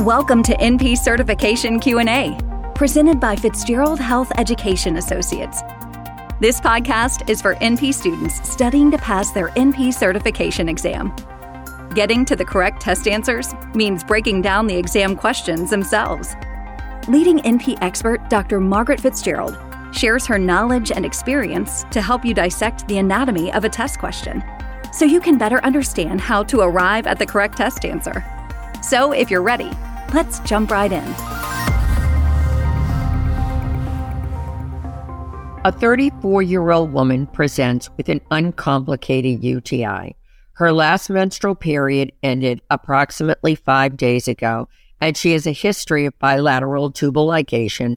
Welcome to NP Certification Q&A, presented by Fitzgerald Health Education Associates. This podcast is for NP students studying to pass their NP certification exam. Getting to the correct test answers means breaking down the exam questions themselves. Leading NP expert Dr. Margaret Fitzgerald shares her knowledge and experience to help you dissect the anatomy of a test question so you can better understand how to arrive at the correct test answer. So, if you're ready, let's jump right in. A 34 year old woman presents with an uncomplicated UTI. Her last menstrual period ended approximately five days ago, and she has a history of bilateral tubal ligation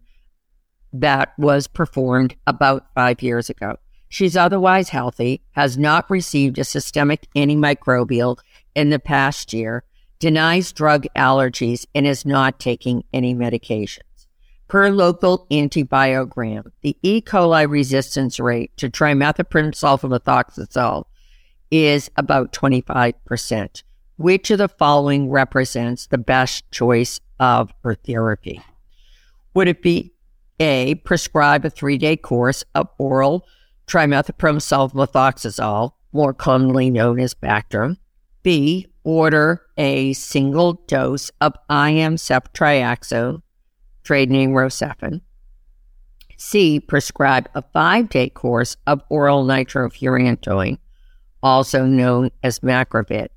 that was performed about five years ago. She's otherwise healthy, has not received a systemic antimicrobial in the past year, denies drug allergies, and is not taking any medications. Per local antibiogram, the E. coli resistance rate to trimethoprim sulfamethoxazole is about 25%. Which of the following represents the best choice of her therapy? Would it be A, prescribe a three day course of oral trimethoprim sulfamethoxazole, more commonly known as Bactrim? B, order a single dose of IM ceftriaxone, trade name Rocephin. C, prescribe a five day course of oral nitrofurantoin, also known as Macrobid.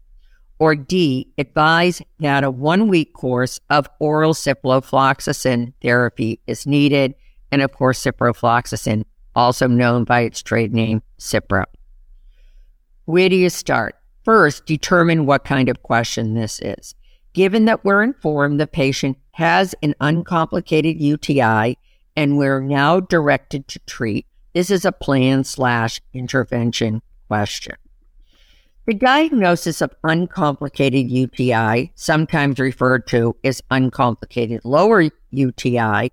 Or D, advise that a one week course of oral ciprofloxacin therapy is needed, and of course, ciprofloxacin, also known by its trade name Cipro. Where do you start? First, determine what kind of question this is. Given that we're informed the patient has an uncomplicated UTI and we're now directed to treat, this is a plan slash intervention question. The diagnosis of uncomplicated UTI, sometimes referred to as uncomplicated lower UTI,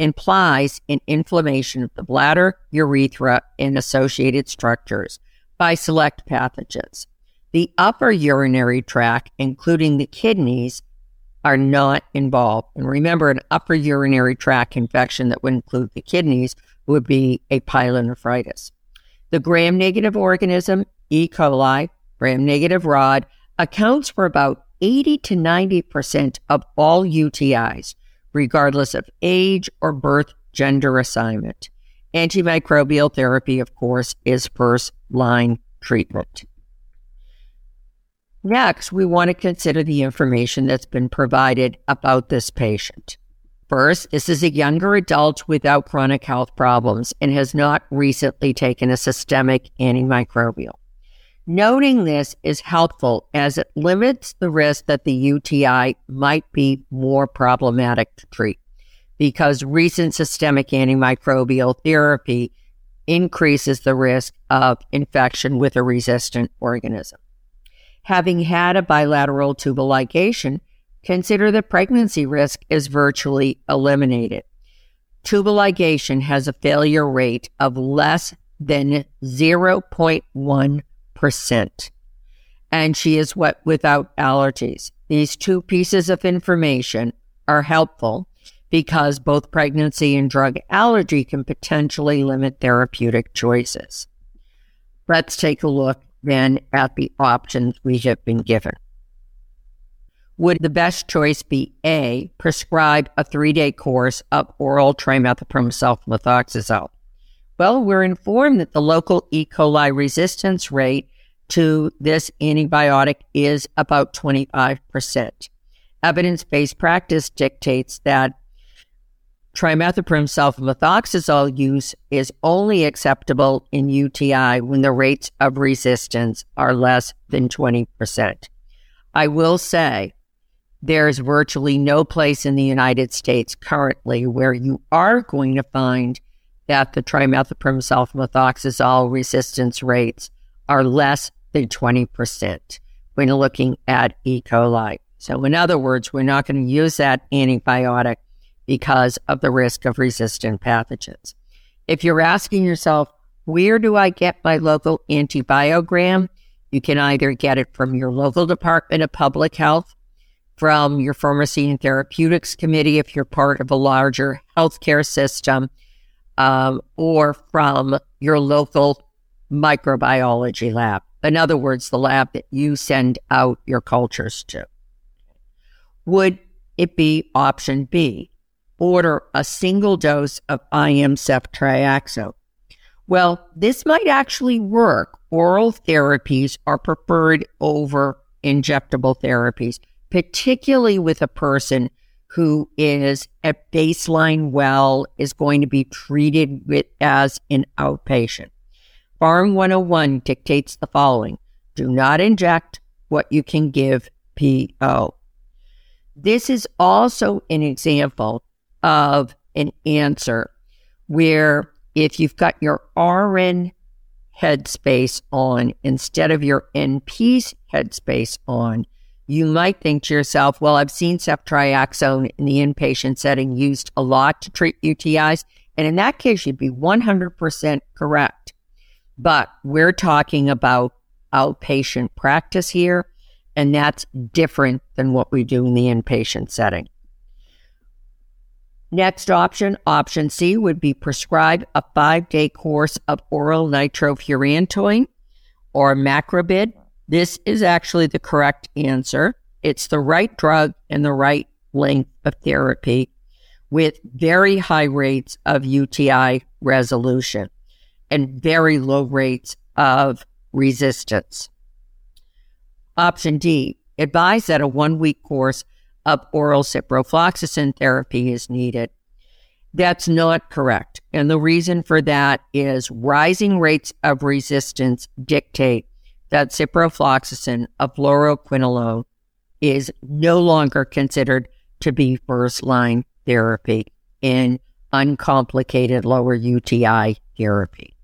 implies an inflammation of the bladder, urethra, and associated structures by select pathogens. The upper urinary tract, including the kidneys, are not involved. And remember, an upper urinary tract infection that would include the kidneys would be a pyelonephritis. The gram negative organism, E. coli, gram negative rod, accounts for about 80 to 90% of all UTIs, regardless of age or birth gender assignment. Antimicrobial therapy, of course, is first line treatment. Next, we want to consider the information that's been provided about this patient. First, this is a younger adult without chronic health problems and has not recently taken a systemic antimicrobial. Noting this is helpful as it limits the risk that the UTI might be more problematic to treat because recent systemic antimicrobial therapy increases the risk of infection with a resistant organism having had a bilateral tubal ligation, consider the pregnancy risk is virtually eliminated. Tubal ligation has a failure rate of less than 0.1%. And she is what without allergies. These two pieces of information are helpful because both pregnancy and drug allergy can potentially limit therapeutic choices. Let's take a look then at the options we have been given. Would the best choice be A, prescribe a three day course of oral trimethoprim sulfamethoxazole? Well, we're informed that the local E. coli resistance rate to this antibiotic is about 25%. Evidence based practice dictates that Trimethoprim sulfamethoxazole use is only acceptable in UTI when the rates of resistance are less than 20%. I will say there's virtually no place in the United States currently where you are going to find that the trimethoprim sulfamethoxazole resistance rates are less than 20% when looking at E. coli. So, in other words, we're not going to use that antibiotic because of the risk of resistant pathogens. If you're asking yourself, where do I get my local antibiogram? You can either get it from your local Department of Public Health, from your pharmacy and therapeutics committee if you're part of a larger healthcare system, um, or from your local microbiology lab. In other words, the lab that you send out your cultures to. Would it be option B? Order a single dose of IM ceftriaxone. Well, this might actually work. Oral therapies are preferred over injectable therapies, particularly with a person who is at baseline well, is going to be treated with as an outpatient. Pharm 101 dictates the following do not inject what you can give PO. This is also an example of an answer where if you've got your RN headspace on instead of your NP headspace on, you might think to yourself, well, I've seen ceftriaxone in the inpatient setting used a lot to treat UTIs. And in that case, you'd be 100% correct. But we're talking about outpatient practice here, and that's different than what we do in the inpatient setting. Next option, option C, would be prescribe a five day course of oral nitrofurantoin or macrobid. This is actually the correct answer. It's the right drug and the right length of therapy with very high rates of UTI resolution and very low rates of resistance. Option D, advise that a one week course of oral ciprofloxacin therapy is needed. That's not correct. And the reason for that is rising rates of resistance dictate that ciprofloxacin, a fluoroquinolone, is no longer considered to be first line therapy in uncomplicated lower UTI therapy.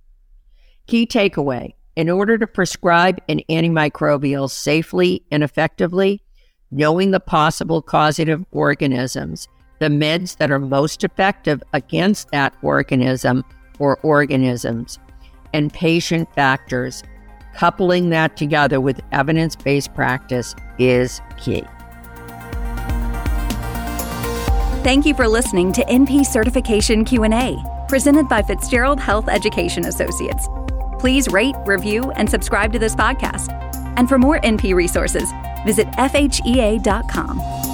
Key takeaway in order to prescribe an antimicrobial safely and effectively, knowing the possible causative organisms, the meds that are most effective against that organism or organisms, and patient factors, coupling that together with evidence based practice is key. Thank you for listening to NP Certification Q&A, presented by Fitzgerald Health Education Associates. Please rate, review, and subscribe to this podcast. And for more NP resources, visit FHEA.com.